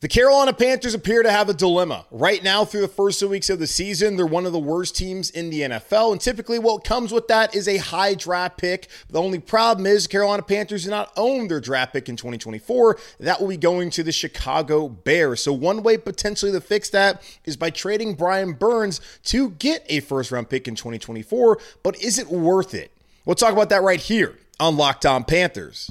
The Carolina Panthers appear to have a dilemma. Right now, through the first two weeks of the season, they're one of the worst teams in the NFL. And typically, what comes with that is a high draft pick. The only problem is Carolina Panthers do not own their draft pick in 2024. That will be going to the Chicago Bears. So, one way potentially to fix that is by trading Brian Burns to get a first round pick in 2024. But is it worth it? We'll talk about that right here on Locked On Panthers.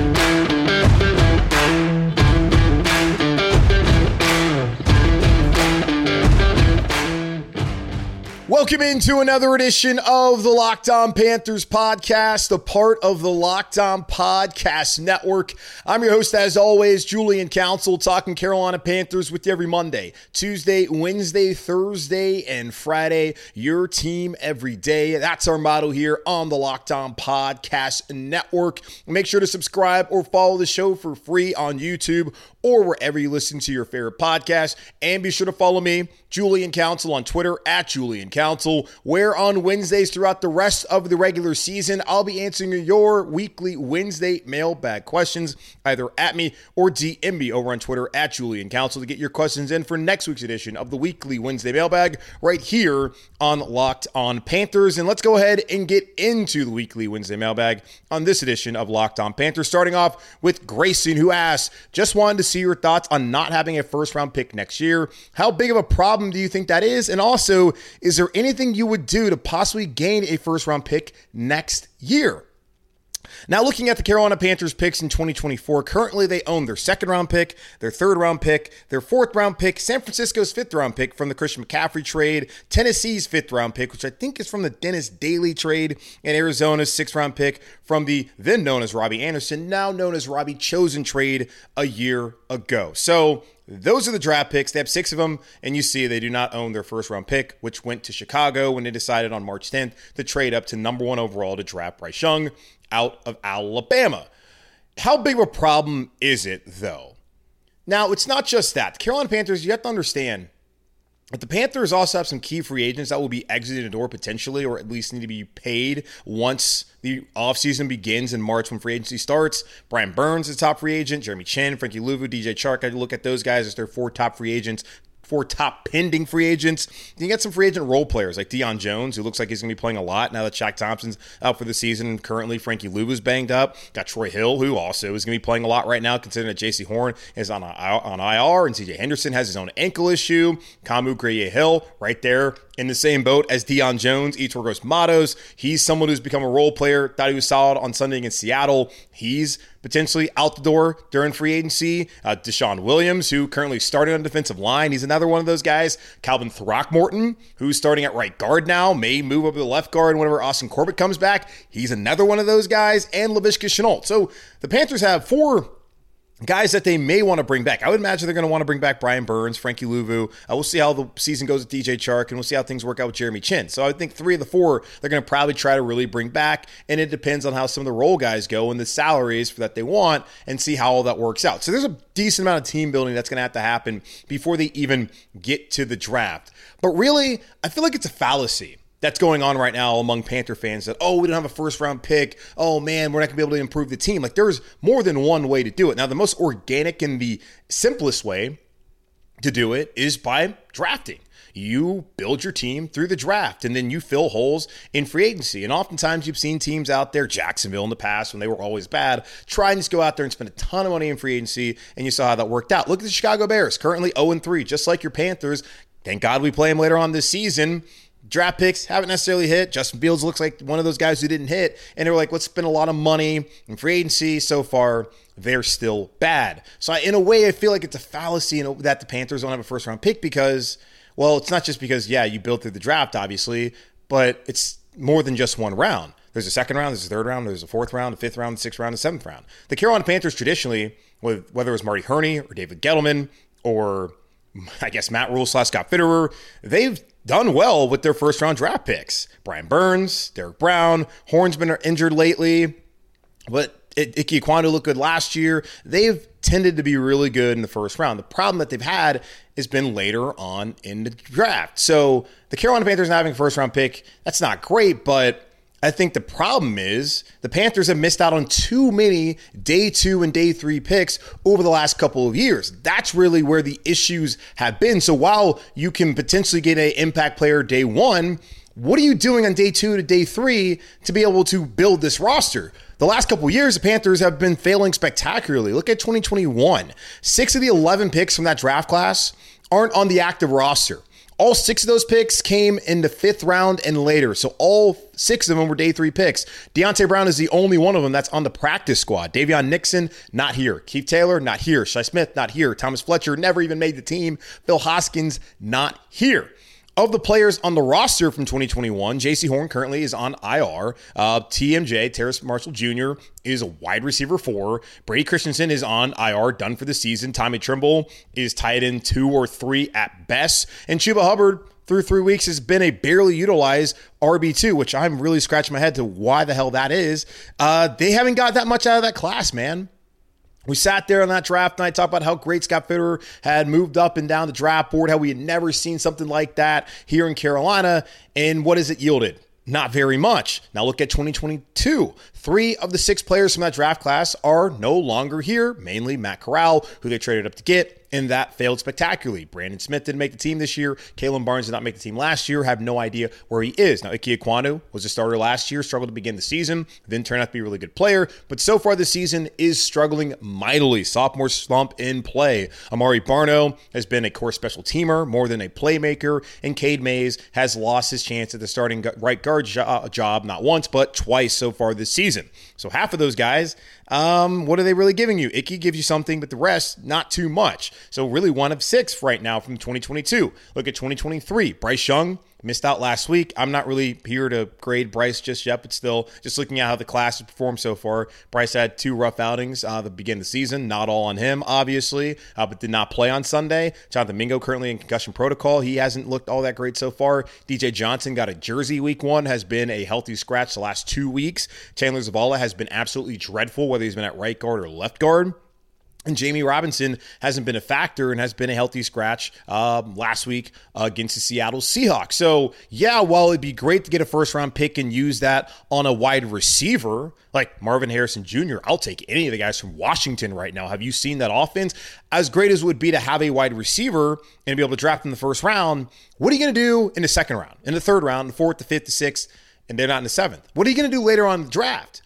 Welcome into another edition of the Locked On Panthers podcast, a part of the Locked On Podcast Network. I'm your host, as always, Julian Council, talking Carolina Panthers with you every Monday, Tuesday, Wednesday, Thursday, and Friday. Your team every day. That's our motto here on the Locked On Podcast Network. Make sure to subscribe or follow the show for free on YouTube or wherever you listen to your favorite podcast. And be sure to follow me, Julian Council, on Twitter at Julian Council, where on Wednesdays throughout the rest of the regular season, I'll be answering your weekly Wednesday mailbag questions either at me or DM me over on Twitter at Julian Council to get your questions in for next week's edition of the weekly Wednesday mailbag right here on Locked On Panthers. And let's go ahead and get into the weekly Wednesday mailbag on this edition of Locked On Panthers, starting off with Grayson, who asks, just wanted to see your thoughts on not having a first round pick next year. How big of a problem do you think that is? And also, is there anything you would do to possibly gain a first round pick next year? Now, looking at the Carolina Panthers picks in 2024, currently they own their second round pick, their third round pick, their fourth round pick, San Francisco's fifth round pick from the Christian McCaffrey trade, Tennessee's fifth round pick, which I think is from the Dennis Daley trade, and Arizona's sixth round pick from the then known as Robbie Anderson, now known as Robbie Chosen trade a year ago. So, those are the draft picks. They have six of them, and you see they do not own their first round pick, which went to Chicago when they decided on March 10th to trade up to number one overall to draft Bryce Young out of Alabama. How big of a problem is it, though? Now, it's not just that. The Carolina Panthers, you have to understand that the Panthers also have some key free agents that will be exiting the door potentially, or at least need to be paid once the offseason begins in March when free agency starts. Brian Burns is top free agent, Jeremy Chinn, Frankie Luvu, DJ Chark. I look at those guys as their four top free agents four top pending free agents. You get some free agent role players like Deion Jones, who looks like he's going to be playing a lot now that Shaq Thompson's out for the season. Currently, Frankie Luvu's banged up. Got Troy Hill, who also is going to be playing a lot right now, considering that Jaycee Horn is on, on IR and CJ Henderson has his own ankle issue. Kamu Grugier-Hill right there in the same boat as Deion Jones, Yetur Gross-Matos. He's someone who's become a role player. Thought he was solid on Sunday against Seattle. He's potentially out the door during free agency. Uh, DeShawn Williams, who currently started on defensive line, he's another one of those guys. Calvin Throckmorton, who's starting at right guard now, may move up to the left guard whenever Austin Corbett comes back. He's another one of those guys. And Laviska Shenault. So the Panthers have four guys that they may want to bring back. I would imagine they're going to want to bring back Brian Burns, Frankie Luvu. Uh, we'll see how the season goes with DJ Chark, and we'll see how things work out with Jeremy Chinn. So I think three of the four they're going to probably try to really bring back, and it depends on how some of the role guys go and the salaries that they want, and see how all that works out. So there's a decent amount of team building that's going to have to happen before they even get to the draft. But really, I feel like it's a fallacy that's going on right now among Panther fans that, oh, we don't have a first round pick. Oh, man, we're not going to be able to improve the team. Like, there's more than one way to do it. Now, the most organic and the simplest way to do it is by drafting. You build your team through the draft and then you fill holes in free agency. And oftentimes you've seen teams out there, Jacksonville in the past when they were always bad, try and just go out there and spend a ton of money in free agency. And you saw how that worked out. Look at the Chicago Bears, currently 0 3, just like your Panthers. Thank God we play them later on this season draft picks haven't necessarily hit. Justin Fields looks like one of those guys who didn't hit. And they were like, let's spend a lot of money in free agency. So far, they're still bad. So, I, in a way, I feel like it's a fallacy that the Panthers don't have a first round pick because, well, it's not just because, yeah, you built through the draft, obviously, but it's more than just one round. There's a second round, there's a third round, there's a fourth round, a fifth round, a sixth round, a seventh round. The Carolina Panthers traditionally, with whether it was Marty Hurney or David Gettleman or I guess Matt Rhule slash Scott Fitterer, they've done well with their first round draft picks. Brian Burns, Derrick Brown, Horn's been injured lately, but Ike Ekwonu looked good last year. They've tended to be really good in the first round. The problem that they've had has been later on in the draft. So the Carolina Panthers not having a first round pick, that's not great, but I think the problem is the Panthers have missed out on too many day two and day three picks over the last couple of years. That's really where the issues have been. So while you can potentially get an impact player day one, what are you doing on day two to day three to be able to build this roster? The last couple years, the Panthers have been failing spectacularly. Look at 2021. Six of the 11 picks from that draft class aren't on the active roster. All six of those picks came in the fifth round and later. So all six of them were day three picks. Deonte Brown is the only one of them that's on the practice squad. Daviyon Nixon, not here. Keith Taylor, not here. Shi Smith, not here. Thomas Fletcher never even made the team. Phil Hoskins, not here. Of the players on the roster from 2021, Jaycee Horn currently is on IR. Uh, TMJ, Terrace Marshall Jr., is a wide receiver four. Brady Christensen is on IR, done for the season. Tommy Tremble is tied in two or three at best. And Chuba Hubbard, through three weeks, has been a barely utilized RB2, which I'm really scratching my head to why the hell that is. Uh, they haven't got that much out of that class, man. We sat there on that draft night, talked about how great Scott Fitterer had moved up and down the draft board, how we had never seen something like that here in Carolina. And what has it yielded? Not very much. Now look at 2022. Three of the six players from that draft class are no longer here, mainly Matt Corral, who they traded up to get and that failed spectacularly. Brandon Smith didn't make the team this year. Kalon Barnes did not make the team last year. Have no idea where he is. Now, Ike Ekwonu was a starter last year, struggled to begin the season, then turned out to be a really good player, but so far this season is struggling mightily. Sophomore slump in play. Amaré Barno has been a core special teamer more than a playmaker, and Cade Mays has lost his chance at the starting right guard uh, job not once, but twice so far this season. So half of those guys um, what are they really giving you? Ickey gives you something, but the rest, not too much. So, really, one of six right now from 2022. Look at 2023. Bryce Young, Missed out last week. I'm not really here to grade Bryce just yet, but still, just looking at how the class has performed so far. Bryce had two rough outings uh, the beginning of the season. Not all on him, obviously, uh, but did not play on Sunday. Jonathan Mingo currently in concussion protocol. He hasn't looked all that great so far. DJ Johnson got a jersey week one, has been a healthy scratch the last two weeks. Chandler Zavala has been absolutely dreadful, whether he's been at right guard or left guard. And Jammie Robinson hasn't been a factor and has been a healthy scratch uh, last week against the Seattle Seahawks. So, yeah, while it'd be great to get a first round pick and use that on a wide receiver like Marvin Harrison Jr., I'll take any of the guys from Washington right now. Have you seen that offense? As great as it would be to have a wide receiver and be able to draft in the first round, what are you going to do in the second round, in the third round, the fourth, the fifth, the sixth, and they're not in the seventh? What are you going to do later on the draft?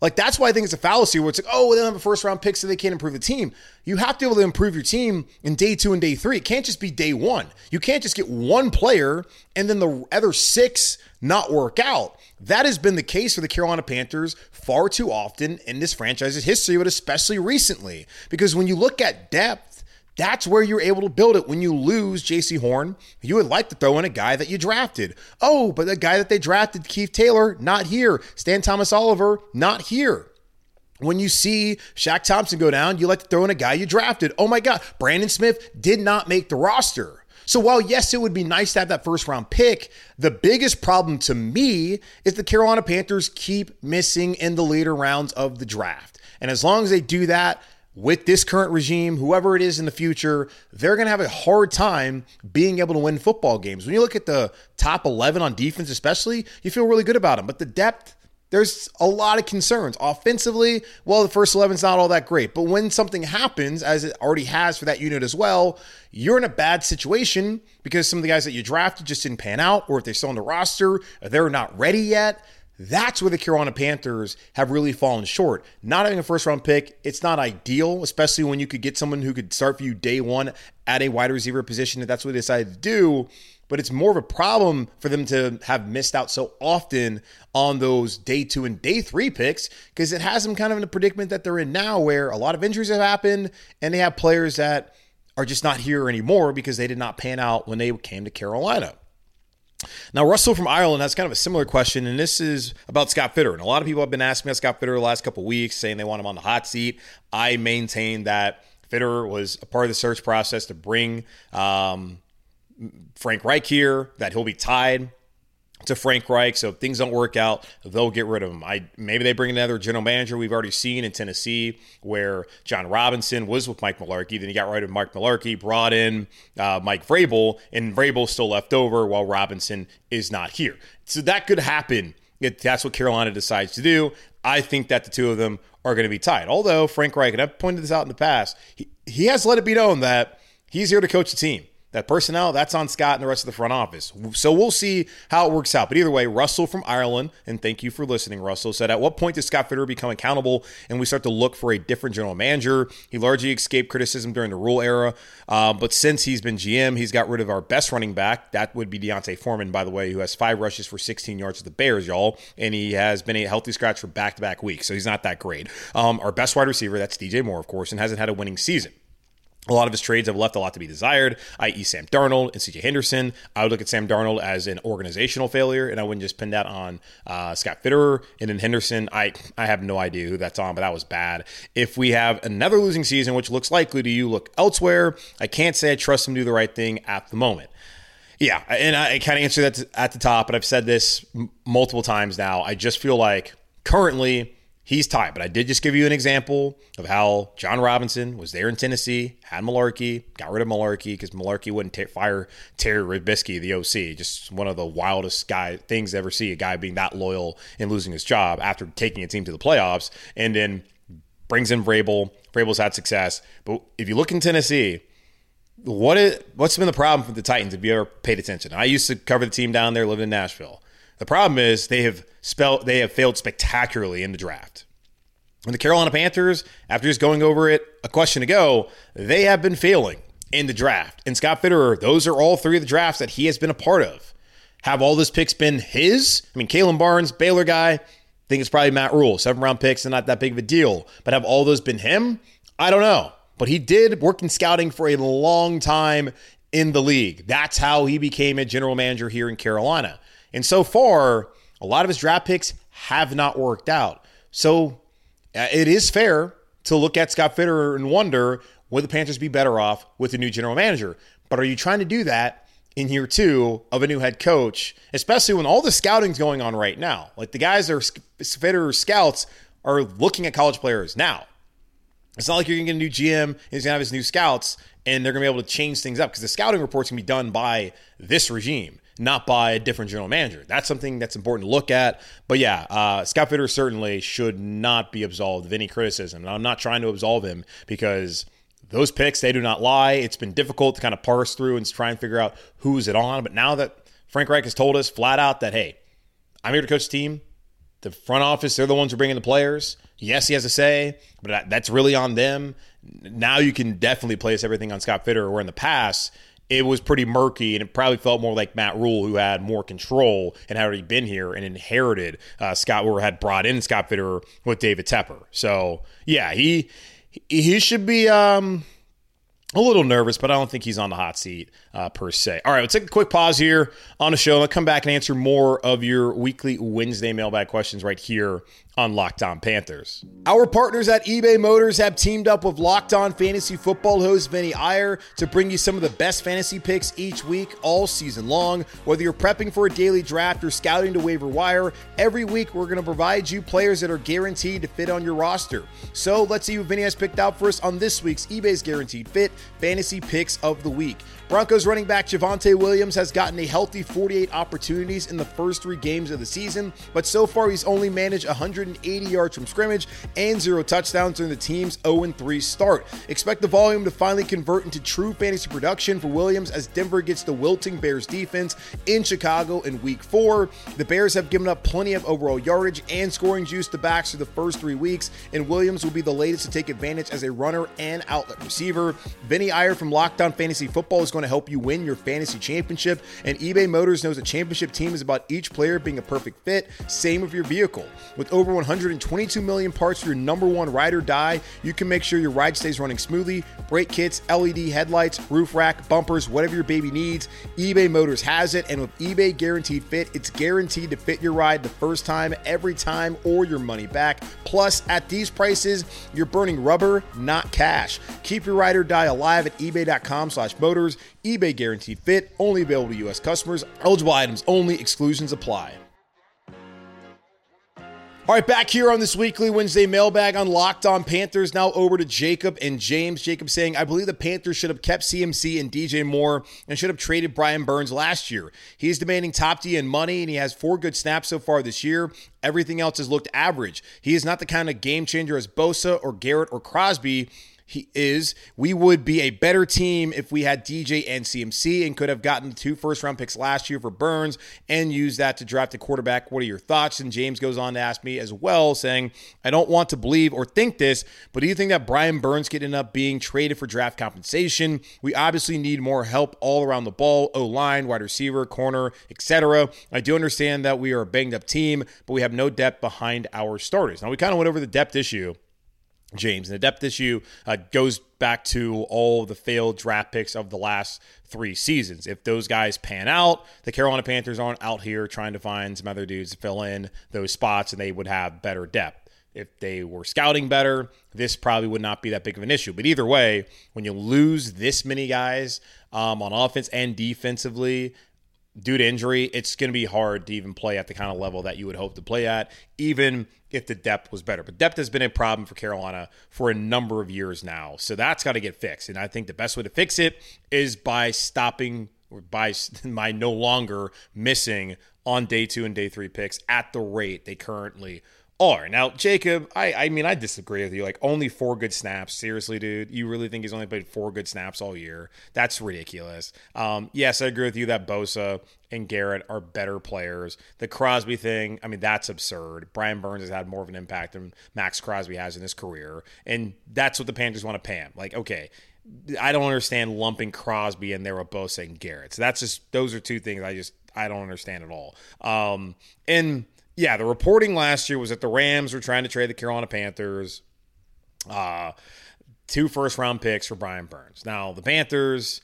Like that's why I think it's a fallacy where it's like, oh, they don't have a first round pick, so they can't improve the team. You have to be able to improve your team in day two and day three. It can't just be day one. You can't just get one player and then the other six not work out. That has been the case for the Carolina Panthers far too often in this franchise's history, but especially recently. Because when you look at depth, that's where you're able to build it. When you lose Jaycee Horn, you would like to throw in a guy that you drafted. Oh, but the guy that they drafted, Keith Taylor, not here. Stan Thomas Oliver, not here. When you see Shaq Thompson go down, you like to throw in a guy you drafted. Oh my God, Brandon Smith did not make the roster. So while yes, it would be nice to have that first round pick, the biggest problem to me is the Carolina Panthers keep missing in the later rounds of the draft. And as long as they do that, with this current regime, whoever it is in the future, they're going to have a hard time being able to win football games. When you look at the top 11 on defense, especially, you feel really good about them. But the depth, there's a lot of concerns. Offensively, well, the first 11's not all that great. But when something happens, as it already has for that unit as well, you're in a bad situation because some of the guys that you drafted just didn't pan out, or if they're still on the roster, they're not ready yet. That's where the Carolina Panthers have really fallen short. Not having a first round pick, it's not ideal, especially when you could get someone who could start for you day one at a wide receiver position if that's what they decided to do. But it's more of a problem for them to have missed out so often on those day two and day three picks because it has them kind of in a predicament that they're in now where a lot of injuries have happened and they have players that are just not here anymore because they did not pan out when they came to Carolina. Now, Russell from Ireland has kind of a similar question, and this is about Scott Fitter. And a lot of people have been asking about Scott Fitter the last couple weeks, saying they want him on the hot seat. I maintain that Fitter was a part of the search process to bring um, Frank Reich here, that he'll be tied to Frank Reich. So if things don't work out, they'll get rid of him. I maybe they bring another general manager. We've already seen in Tennessee where Jon Robinson was with Mike Mularkey. Then he got rid of Mike Mularkey, brought in uh, Mike Vrabel, and Vrabel's still left over while Robinson is not here. So that could happen if that's what Carolina decides to do. I think that the two of them are going to be tied. Although Frank Reich, and I've pointed this out in the past, he, he has let it be known that he's here to coach the team. That personnel, that's on Scott and the rest of the front office. So we'll see how it works out. But either way, Russell from Ireland, and thank you for listening, Russell, said, At what point does Scott Fitter become accountable and we start to look for a different general manager? He largely escaped criticism during the Rhule era. Uh, but since he's been GM, he's got rid of our best running back. That would be D'Onta Foreman, by the way, who has five rushes for 16 yards with the Bears, y'all. And he has been a healthy scratch for back to back weeks. So he's not that great. Um, our best wide receiver, that's DJ Moore, of course, and hasn't had a winning season. A lot of his trades have left a lot to be desired, i.e., Sam Darnold and CJ Henderson. I would look at Sam Darnold as an organizational failure, and I wouldn't just pin that on uh, Scott Fitterer. And then Henderson, I I have no idea who that's on, but that was bad. If we have another losing season, which looks likely to you, look elsewhere. I can't say I trust him to do the right thing at the moment. Yeah, and I kind of answer that at the top, but I've said this m- multiple times now. I just feel like currently he's tied. But I did just give you an example of how Jon Robinson was there in Tennessee, had Mularkey, got rid of Mularkey because Mularkey wouldn't t- fire Terry Robiskie, the OC. Just one of the wildest guy things ever see a guy being that loyal and losing his job after taking a team to the playoffs, and then brings in Vrabel. Vrabel's had success, but if you look in Tennessee. What is, what's been the problem for the Titans if you ever paid attention? I used to cover the team down there, living in Nashville. The problem is they have spelled they have failed spectacularly in the draft. And the Carolina Panthers, after just going over it a question ago, they have been failing in the draft. And Scott Fitterer, those are all three of the drafts that he has been a part of. Have all those picks been his? I mean, Kalon Barnes, Baylor guy, I think it's probably Matt Rhule. Seven round picks and not that big of a deal. But have all those been him? I don't know. But he did work in scouting for a long time in the league. That's how he became a general manager here in Carolina. And so far, a lot of his draft picks have not worked out. So uh, it is fair to look at Scott Fitter and wonder would the Panthers be better off with a new general manager? But are you trying to do that in year two of a new head coach, especially when all the scouting's going on right now? Like the guys that are Fitter scouts are looking at college players now. It's not like you're going to get a new GM and he's going to have his new scouts and they're going to be able to change things up because the scouting reports can be done by this regime not by a different general manager. That's something that's important to look at. But yeah, uh, Scott Fitter certainly should not be absolved of any criticism. And I'm not trying to absolve him because those picks, they do not lie. It's been difficult to kind of parse through and try and figure out who's it on. But now that Frank Reich has told us flat out that, hey, I'm here to coach the team. The front office, they're the ones who are bringing the players. Yes, he has a say, but that's really on them. Now you can definitely place everything on Scott Fitter, where in the past, it was pretty murky and it probably felt more like Matt Rhule, who had more control and had already been here and inherited uh, Scott, or had brought in Scott Fitter with David Tepper. So yeah, he he should be um, a little nervous, but I don't think he's on the hot seat uh, per se. All right, let's take a quick pause here on the show. I'll come back and answer more of your weekly Wednesday mailbag questions right here on Locked On Panthers. Our partners at eBay Motors have teamed up with Locked On Fantasy Football host Vinny Iyer to bring you some of the best fantasy picks each week, all season long. Whether you're prepping for a daily draft or scouting to waiver wire, every week we're going to provide you players that are guaranteed to fit on your roster. So let's see who Vinny has picked out for us on this week's eBay's Guaranteed Fit Fantasy Picks of the Week. Broncos running back Javonte Williams has gotten a healthy 48 opportunities in the first three games of the season, but so far he's only managed 180 yards from scrimmage and zero touchdowns during the team's 0 3 start. Expect the volume to finally convert into true fantasy production for Williams as Denver gets the wilting Bears defense in Chicago in week four. The Bears have given up plenty of overall yardage and scoring juice to backs for the first three weeks, and Williams will be the latest to take advantage as a runner and outlet receiver. Vinny Iyer from Locked On Fantasy Football is going to help you win your fantasy championship. And eBay Motors knows a championship team is about each player being a perfect fit. Same with your vehicle. With over 122 million parts for your number one ride or die, you can make sure your ride stays running smoothly. Brake kits, LED headlights, roof rack, bumpers, whatever your baby needs, eBay Motors has it. And with eBay Guaranteed Fit, it's guaranteed to fit your ride the first time, every time, or your money back. Plus, at these prices, you're burning rubber, not cash. Keep your ride or die alive at ebay.com slash motors. eBay Guaranteed Fit, only available to U.S. customers. Eligible items only, exclusions apply. All right, back here on this weekly Wednesday mailbag on Locked On Panthers. Now over to Jacob and James. Jacob saying, I believe the Panthers should have kept CMC and DJ Moore and should have traded Brian Burns last year. He's demanding top D and money, and he has four good snaps so far this year. Everything else has looked average. He is not the kind of game changer as Bosa or Garrett or Crosby he is. We would be a better team if we had DJ and CMC and could have gotten two first round picks last year for Burns and used that to draft a quarterback. What are your thoughts? And James goes on to ask me as well, saying, I don't want to believe or think this, but do you think that Brian Burns could end up being traded for draft compensation? We obviously need more help all around the ball, O line, wide receiver, corner, etc. I do understand that we are a banged up team, but we have no depth behind our starters. Now, we kind of went over the depth issue James. And the depth issue uh, goes back to all the failed draft picks of the last three seasons. If those guys pan out, the Carolina Panthers aren't out here trying to find some other dudes to fill in those spots and they would have better depth. If they were scouting better, this probably would not be that big of an issue. But either way, when you lose this many guys um, on offense and defensively, due to injury, it's going to be hard to even play at the kind of level that you would hope to play at, even if the depth was better. But depth has been a problem for Carolina for a number of years now. So that's got to get fixed. And I think the best way to fix it is by stopping or by, by no longer missing on day two and day three picks at the rate they currently are. Now, Jacob, I, I mean, I disagree with you. Like, only four good snaps. Seriously, dude. You really think he's only played four good snaps all year? That's ridiculous. Um, yes, I agree with you that Bosa and Garrett are better players. The Crosby thing, I mean, that's absurd. Brian Burns has had more of an impact than Maxx Crosby has in his career. And that's what the Panthers want to pay him. Like, okay, I don't understand lumping Crosby in there with Bosa and Garrett. So that's just, those are two things I just, I don't understand at all. Um, and, yeah, the reporting last year was that the Rams were trying to trade the Carolina Panthers. Uh, two first round picks for Brian Burns. Now, the Panthers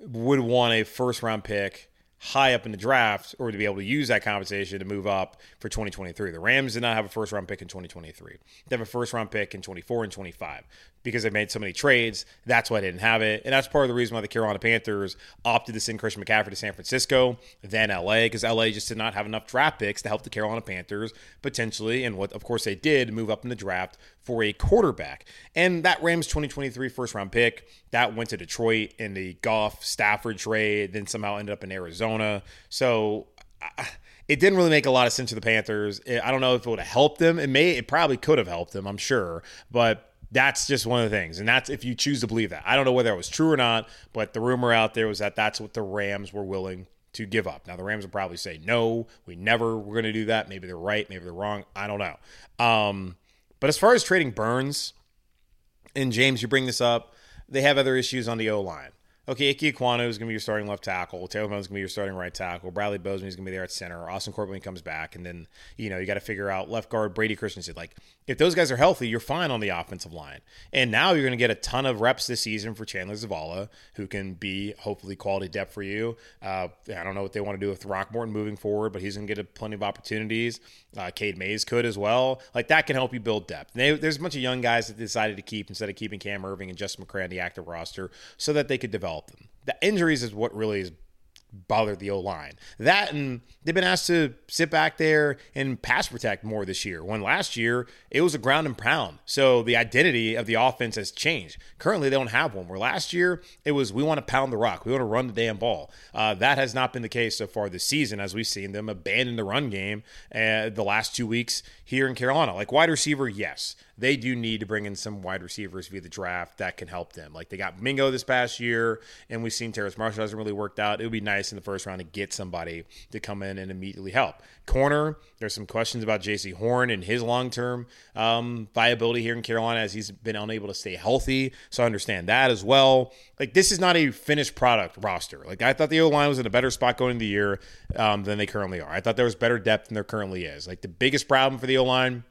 would want a first round pick high up in the draft or to be able to use that compensation to move up for 2023. The Rams did not have a first round pick in 2023. They have a first round pick in 24 and 25 because they made so many trades. That's why they didn't have it. And that's part of the reason why the Carolina Panthers opted to send Christian McCaffrey to San Francisco, then LA, because LA just did not have enough draft picks to help the Carolina Panthers potentially, and what of course they did, move up in the draft for a quarterback. And that Rams 2023 first round pick, that went to Detroit in the Goff Stafford trade, then somehow ended up in Arizona. So it didn't really make a lot of sense to the Panthers. I don't know if it would have helped them. It may, it probably could have helped them, I'm sure. But that's just one of the things. And that's if you choose to believe that. I don't know whether it was true or not, but the rumor out there was that that's what the Rams were willing to give up. Now, the Rams will probably say, no, we never were going to do that. Maybe they're right. Maybe they're wrong. I don't know. Um, but as far as trading Burns, and James, you bring this up, they have other issues on the O line okay, Ike Ekwonu is going to be your starting left tackle. Taylor is going to be your starting right tackle. Bradley Bozeman is going to be there at center. Austin Corbett comes back. And then, you know, you got to figure out left guard Brady Christensen. Like, if those guys are healthy, you're fine on the offensive line. And now you're going to get a ton of reps this season for Chandler Zavala, who can be hopefully quality depth for you. Uh, I don't know what they want to do with Throckmorton moving forward, but he's going to get plenty of opportunities. Uh, Cade Mays could as well. Like, that can help you build depth. They, there's a bunch of young guys that decided to keep instead of keeping Cam Erving and Justin McCray on the active roster so that they could develop them the injuries is what really is bothered the O line. That and they've been asked to sit back there and pass protect more this year. When last year it was a ground and pound. So the identity of the offense has changed. Currently they don't have one. Where last year it was we want to pound the rock, we want to run the damn ball. Uh, that has not been the case so far this season, as we've seen them abandon the run game uh, the last two weeks here in Carolina. Like wide receiver, yes they do need to bring in some wide receivers via the draft that can help them. Like they got Mingo this past year, and we've seen Terrace Marshall hasn't really worked out. It would be nice in the first round to get somebody to come in and immediately help. Corner, there's some questions about Jaycee Horn and his long term um, viability here in Carolina as he's been unable to stay healthy. So I understand that as well. Like, this is not a finished product roster. Like, I thought the O line was in a better spot going into the year um, than they currently are. I thought there was better depth than there currently is. Like, the biggest problem for the O line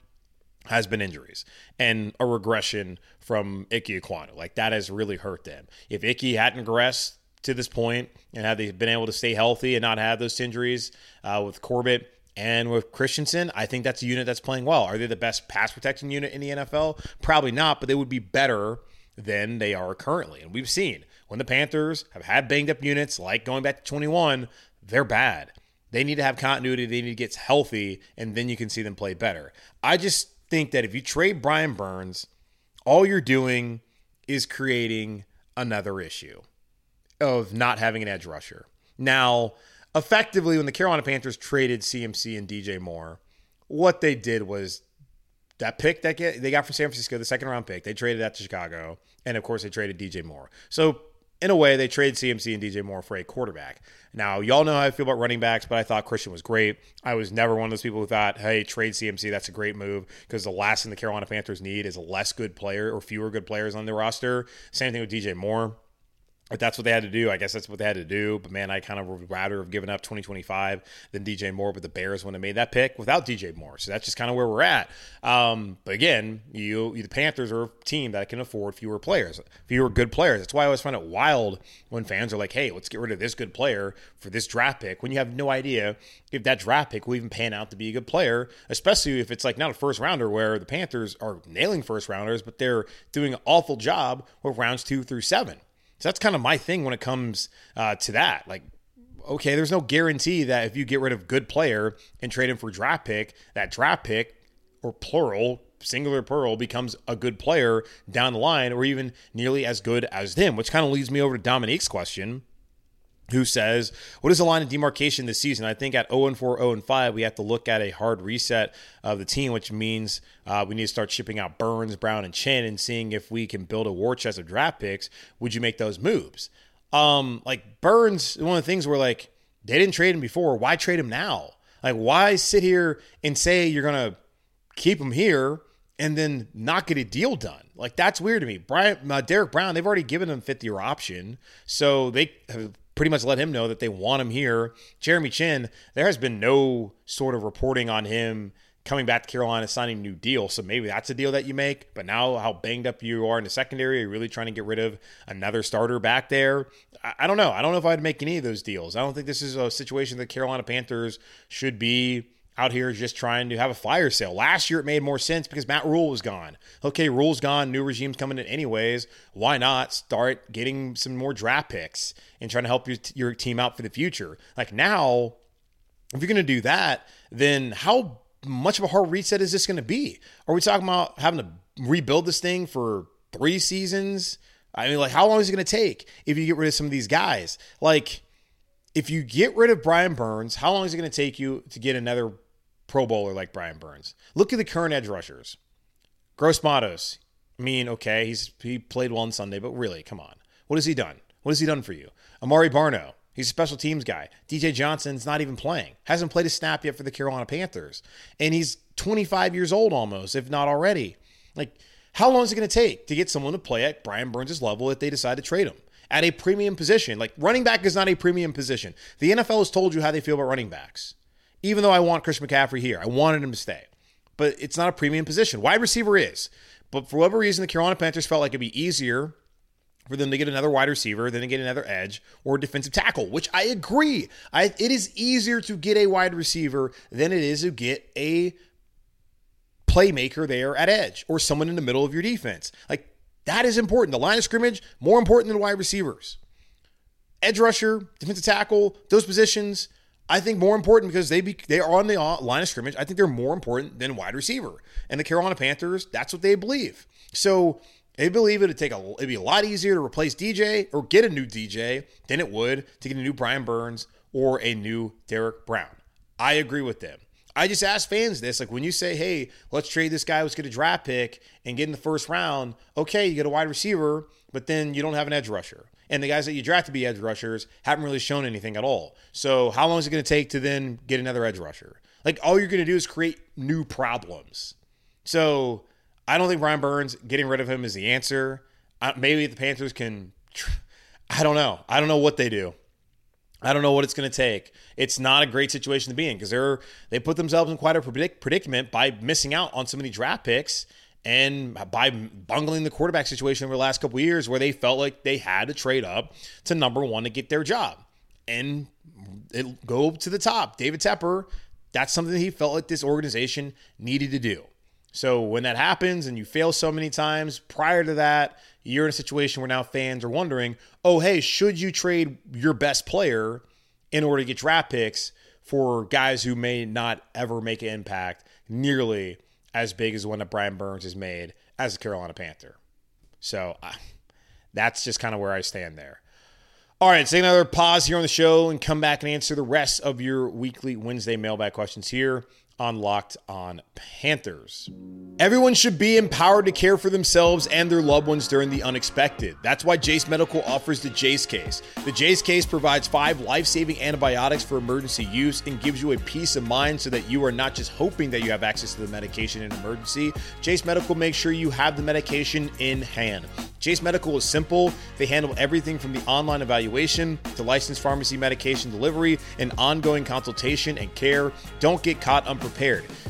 has been injuries and a regression from Ike Ekwonu. Like that has really hurt them. If Ickey hadn't regressed to this point and had they been able to stay healthy and not have those injuries uh, with Corbett and with Christensen, I think that's a unit that's playing well. Are they the best pass protection unit in the NFL? Probably not, but they would be better than they are currently. And we've seen when the Panthers have had banged up units, like going back to 21, they're bad. They need to have continuity. They need to get healthy, and then you can see them play better. I just think that if you trade Brian Burns, all you're doing is creating another issue of not having an edge rusher. Now, effectively, when the Carolina Panthers traded CMC and DJ Moore, what they did was that pick that they got from San Francisco, the second round pick, they traded that to Chicago, and of course they traded DJ Moore. So in a way, they traded CMC and DJ Moore for a quarterback. Now, y'all know how I feel about running backs, but I thought Christian was great. I was never one of those people who thought, hey, trade CMC, that's a great move, because the last thing the Carolina Panthers need is a less good player or fewer good players on the roster. Same thing with DJ Moore. If that's what they had to do, I guess that's what they had to do. But man, I kind of would rather have given up 2025 than DJ Moore. But the Bears wouldn't have made that pick without DJ Moore. So that's just kind of where we're at. Um, but again, you, you, the Panthers are a team that can afford fewer players, fewer good players. That's why I always find it wild when fans are like, "Hey, let's get rid of this good player for this draft pick," when you have no idea if that draft pick will even pan out to be a good player, especially if it's like not a first rounder where the Panthers are nailing first rounders, but they're doing an awful job with rounds two through seven. So that's kind of my thing when it comes uh, to that. Like, okay, there's no guarantee that if you get rid of good player and trade him for draft pick, that draft pick or plural, singular plural, becomes a good player down the line or even nearly as good as them, which kind of leads me over to Dominique's question who says, What is the line of demarcation this season? I think at 0 4, 0 5, we have to look at a hard reset of the team, which means uh, we need to start shipping out Burns, Brown, and Chinn and seeing if we can build a war chest of draft picks. Would you make those moves? Um, like Burns, one of the things where like they didn't trade him before. Why trade him now? Like, why sit here and say you're going to keep him here and then not get a deal done? Like, that's weird to me. Brian, uh, Derrick Brown, they've already given him fifth year option. So they have pretty much let him know that they want him here. Jeremy Chinn, there has been no sort of reporting on him coming back to Carolina, signing a new deal. So maybe that's a deal that you make. But now, how banged up you are in the secondary, are you really trying to get rid of another starter back there? I, I don't know. I don't know if I'd make any of those deals. I don't think this is a situation that Carolina Panthers should be out here just trying to have a fire sale. Last year it made more sense because Matt Rhule was gone. Okay, Rhule's gone, new regime's coming in anyways. Why not start getting some more draft picks and trying to help your, your team out for the future? Like now, if you're going to do that, then how much of a hard reset is this going to be? Are we talking about having to rebuild this thing for three seasons? I mean, like, how long is it going to take if you get rid of some of these guys? Like, if you get rid of Brian Burns, how long is it going to take you to get another Pro Bowler like Brian Burns. Look at the current edge rushers. Gross Matos. I mean, okay, he's he played well on Sunday, but really, come on. What has he done? What has he done for you? Amaré Barno. He's a special teams guy. DJ Johnson's not even playing. Hasn't played a snap yet for the Carolina Panthers. And he's 25 years old almost, if not already. Like, how long is it going to take to get someone to play at Brian Burns' level if they decide to trade him? At a premium position. Like, running back is not a premium position. The NFL has told you how they feel about running backs even though I want Chris McCaffrey here. I wanted him to stay. But it's not a premium position. Wide receiver is. But for whatever reason, the Carolina Panthers felt like it'd be easier for them to get another wide receiver than to get another edge or defensive tackle, which I agree. I, it is easier to get a wide receiver than it is to get a playmaker there at edge or someone in the middle of your defense. Like that is important. The line of scrimmage, more important than wide receivers. Edge rusher, defensive tackle, those positions, I think more important because they be, they are on the uh, line of scrimmage. I think they're more important than wide receiver. And the Carolina Panthers, that's what they believe. So they believe it'd take a it'd be a lot easier to replace DJ or get a new DJ than it would to get a new Brian Burns or a new Derrick Brown. I agree with them. I just ask fans this like when you say, hey, let's trade this guy, let's get a draft pick and get in the first round. Okay, you get a wide receiver, but then you don't have an edge rusher. And the guys that you draft to be edge rushers haven't really shown anything at all. So how long is it going to take to then get another edge rusher? Like all you're going to do is create new problems. So I don't think Brian Burns getting rid of him is the answer. Uh, maybe the Panthers can. I don't know. I don't know what they do. I don't know what it's going to take. It's not a great situation to be in because they're they put themselves in quite a predic- predicament by missing out on so many draft picks and by bungling the quarterback situation over the last couple years where they felt like they had to trade up to number one to get their job and it, go to the top. David Tepper, that's something that he felt like this organization needed to do. So when that happens and you fail so many times prior to that, you're in a situation where now fans are wondering, oh, hey, should you trade your best player in order to get draft picks for guys who may not ever make an impact nearly as big as one that Brian Burns has made as a Carolina Panther? So uh, that's just kind of where I stand there. All right, take another pause here on the show and come back and answer the rest of your weekly Wednesday mailbag questions here on Locked on Panthers. Everyone should be empowered to care for themselves and their loved ones during the unexpected. That's why Jase Medical offers the Jase case. The Jase case provides five life saving antibiotics for emergency use and gives you a peace of mind so that you are not just hoping that you have access to the medication in emergency. Jase Medical makes sure you have the medication in hand. Jase Medical is simple. They handle everything from the online evaluation to licensed pharmacy medication delivery and ongoing consultation and care. Don't get caught unprepared.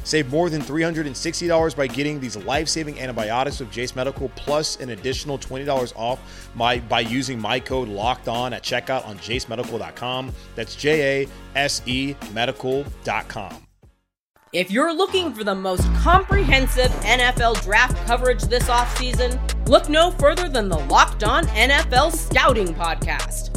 Save more than $360 by getting these life saving antibiotics with Jase Medical plus an additional $20 off my, by using my code locked on at checkout on jasemedical.com. That's J A S E medical.com. If you're looking for the most comprehensive NFL draft coverage this offseason, look no further than the Locked On NFL Scouting Podcast.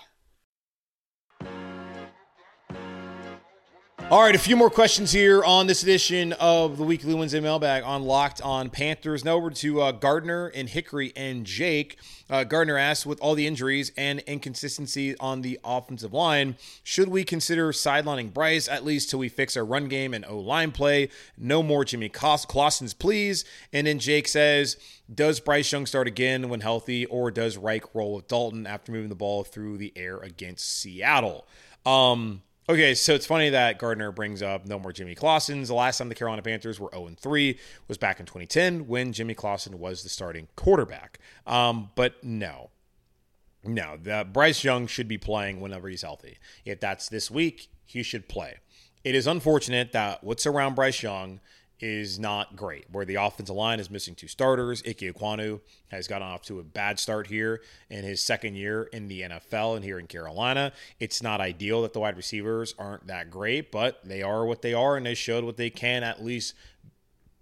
All right, a few more questions here on this edition of the Weekly Wednesday Mailbag on Locked on Panthers. Now over to uh, Gardner and Hickory and Jake. Uh, Gardner asks, with all the injuries and inconsistency on the offensive line, should we consider sidelining Bryce at least till we fix our run game and O line play? No more Jimmy Clausen's, please. And then Jake says, does Bryce Young start again when healthy, or does Reich roll with Dalton after moving the ball through the air against Seattle? Um, Okay, so it's funny that Gardner brings up no more Jimmy Clausen's. The last time the Carolina Panthers were 0 3 was back in 2010 when Jimmy Clausen was the starting quarterback. Um, but no, no, the, Bryce Young should be playing whenever he's healthy. If that's this week, he should play. It is unfortunate that what's around Bryce Young is not great. Where the offensive line is missing two starters. Ike Ekwonu has gotten off to a bad start here in his second year in the NFL and here in Carolina. It's not ideal that the wide receivers aren't that great, but they are what they are, and they showed what they can at least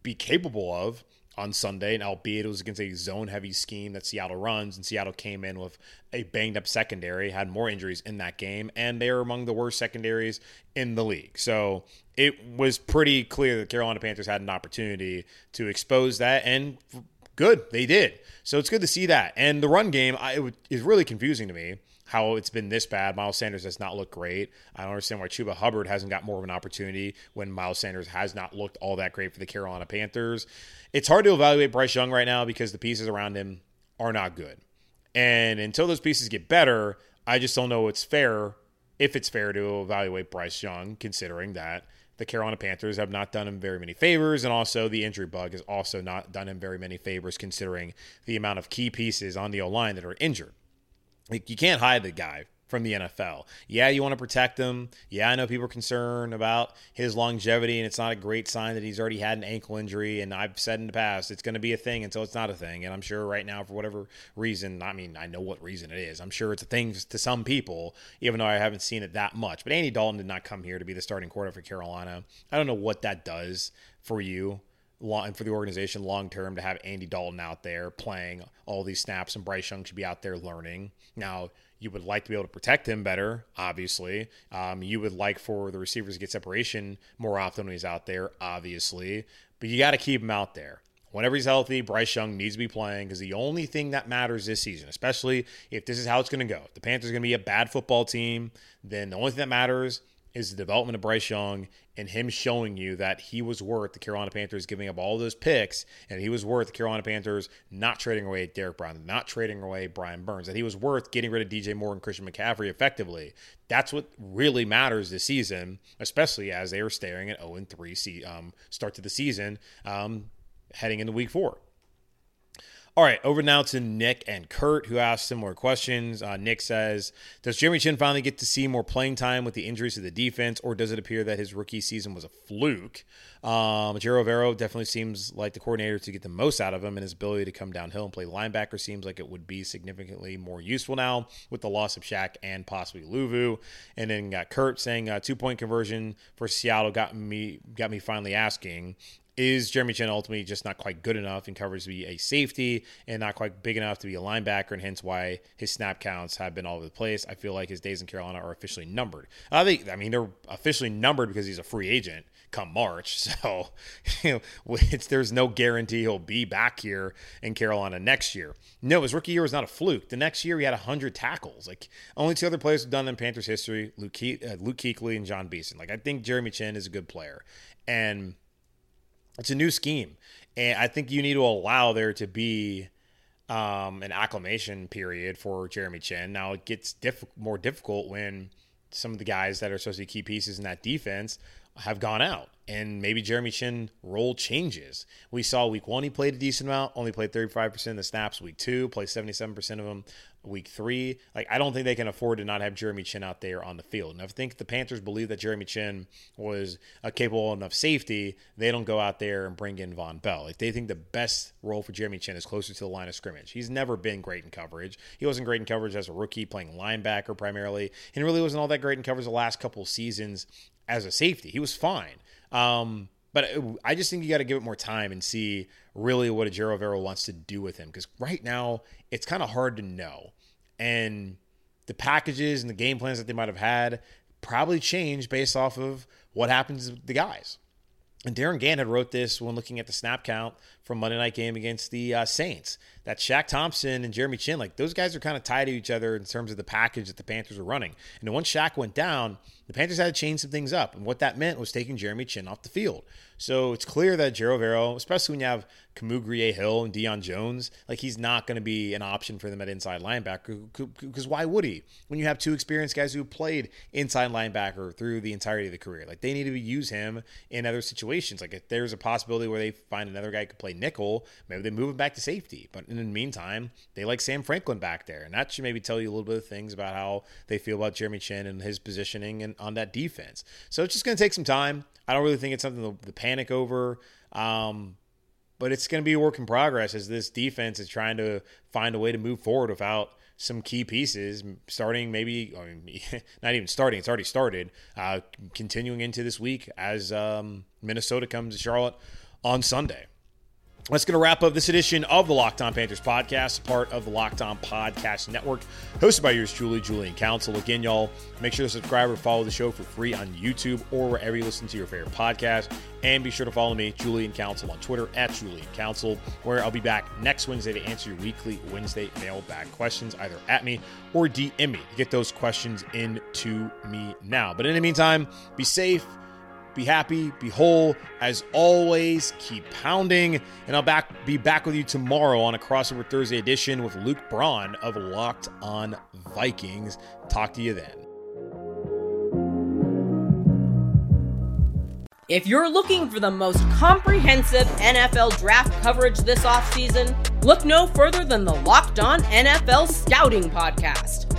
be capable of on Sunday, and albeit it was against a zone heavy scheme that Seattle runs, and Seattle came in with a banged up secondary, had more injuries in that game, and they are among the worst secondaries in the league. So it was pretty clear that Carolina Panthers had an opportunity to expose that, and good, they did. So it's good to see that. And the run game I, it is really confusing to me how it's been this bad. Miles Sanders has not looked great. I don't understand why Chuba Hubbard hasn't got more of an opportunity when Miles Sanders has not looked all that great for the Carolina Panthers. It's hard to evaluate Bryce Young right now because the pieces around him are not good. And until those pieces get better, I just don't know it's fair, if it's fair to evaluate Bryce Young, considering that the Carolina Panthers have not done him very many favors, and also the injury bug has also not done him very many favors, considering the amount of key pieces on the O line that are injured. Like, you can't hide the guy from the NFL. Yeah, you want to protect him. Yeah, I know people are concerned about his longevity, and it's not a great sign that he's already had an ankle injury. And I've said in the past, it's going to be a thing until it's not a thing. And I'm sure right now, for whatever reason, I mean, I know what reason it is. I'm sure it's a thing to some people, even though I haven't seen it that much. But Andy Dalton did not come here to be the starting quarterback for Carolina. I don't know what that does for you long for the organization long term to have Andy Dalton out there playing all these snaps and Bryce Young should be out there learning. Now, you would like to be able to protect him better, obviously. Um, you would like for the receivers to get separation more often when he's out there, obviously. But you got to keep him out there. Whenever he's healthy, Bryce Young needs to be playing because the only thing that matters this season, especially if this is how it's going to go, the Panthers are going to be a bad football team, then the only thing that matters is the development of Bryce Young and him showing you that he was worth the Carolina Panthers giving up all those picks and he was worth the Carolina Panthers not trading away Derrick Brown, not trading away Brian Burns, that he was worth getting rid of DJ Moore and Christian McCaffrey effectively. That's what really matters this season, especially as they are staring at 0 3 um, start to the season um, heading into week four. All right, over now to Nick and Kurt, who asked similar questions. Uh, Nick says, "Does Jeremy Chinn finally get to see more playing time with the injuries to the defense, or does it appear that his rookie season was a fluke?" Um, Ejiro Evero definitely seems like the coordinator to get the most out of him, and his ability to come downhill and play linebacker seems like it would be significantly more useful now with the loss of Shaq and possibly Luvu. And then got Kurt saying, uh, two point conversion for Seattle got me got me finally asking." Is Jeremy Chinn ultimately just not quite good enough in coverage to be a safety and not quite big enough to be a linebacker, and hence why his snap counts have been all over the place. I feel like his days in Carolina are officially numbered. I think, I mean, they're officially numbered because he's a free agent come March. So you know, there's no guarantee he'll be back here in Carolina next year. No, his rookie year was not a fluke. The next year he had 100 tackles. Like only two other players have done in Panthers history: Luke, Ke- uh, Luke Kuechly and Jon Beason. Like I think Jeremy Chinn is a good player, and it's a new scheme, and I think you need to allow there to be um, an acclimation period for Jeremy Chinn. Now it gets diff- more difficult when some of the guys that are supposed to be key pieces in that defense have gone out and maybe Jeremy Chinn role changes. We saw week one he played a decent amount, only played 35% of the snaps. Week two, played 77% of them. Week three, like I don't think they can afford to not have Jeremy Chinn out there on the field. And I think the Panthers believe that Jeremy Chinn was a capable enough safety. They don't go out there and bring in Vonn Bell. Like they think the best role for Jeremy Chinn is closer to the line of scrimmage. He's never been great in coverage. He wasn't great in coverage as a rookie, playing linebacker primarily, and he really wasn't all that great in coverage the last couple seasons as a safety. He was fine. Um, but I just think you got to give it more time and see really what Ejiro Evero wants to do with him because right now it's kind of hard to know. And the packages and the game plans that they might have had probably change based off of what happens with the guys. And Darin Gantt had wrote this when looking at the snap count from Monday night game against the uh, Saints. That Shaq Thompson and Jeremy Chinn, like those guys are kind of tied to each other in terms of the package that the Panthers were running. And once Shaq went down, the Panthers had to change some things up. And what that meant was taking Jeremy Chinn off the field. So it's clear that Ejiro Evero, especially when you have Kamu Grugier-Hill and Deion Jones, like he's not going to be an option for them at inside linebacker. Because why would he? When you have two experienced guys who played inside linebacker through the entirety of the career, like they need to use him in other situations. Like if there's a possibility where they find another guy could play nickel, maybe they move him back to safety. But in the meantime, they like Sam Franklin back there, and that should maybe tell you a little bit of things about how they feel about Jeremy Chinn and his positioning and on that defense. So it's just going to take some time. I don't really think it's something to, to panic over. Um, but it's going to be a work in progress as this defense is trying to find a way to move forward without some key pieces starting maybe I mean, not even starting it's already started uh, continuing into this week as um, minnesota comes to charlotte on sunday that's going to wrap up this edition of the Locked On Panthers podcast, part of the Locked On Podcast Network, hosted by yours truly, Julian Council. Again, y'all, make sure to subscribe or follow the show for free on YouTube or wherever you listen to your favorite podcast. And be sure to follow me, Julian Council, on Twitter at Julian Council, where I'll be back next Wednesday to answer your weekly Wednesday mailbag questions, either at me or DM me. Get those questions into me now. But in the meantime, be safe be happy, be whole. As always, keep pounding. And I'll back be back with you tomorrow on a crossover Thursday edition with Luke Braun of Locked On Vikings. Talk to you then. If you're looking for the most comprehensive NFL draft coverage this offseason, look no further than the Locked On NFL Scouting Podcast.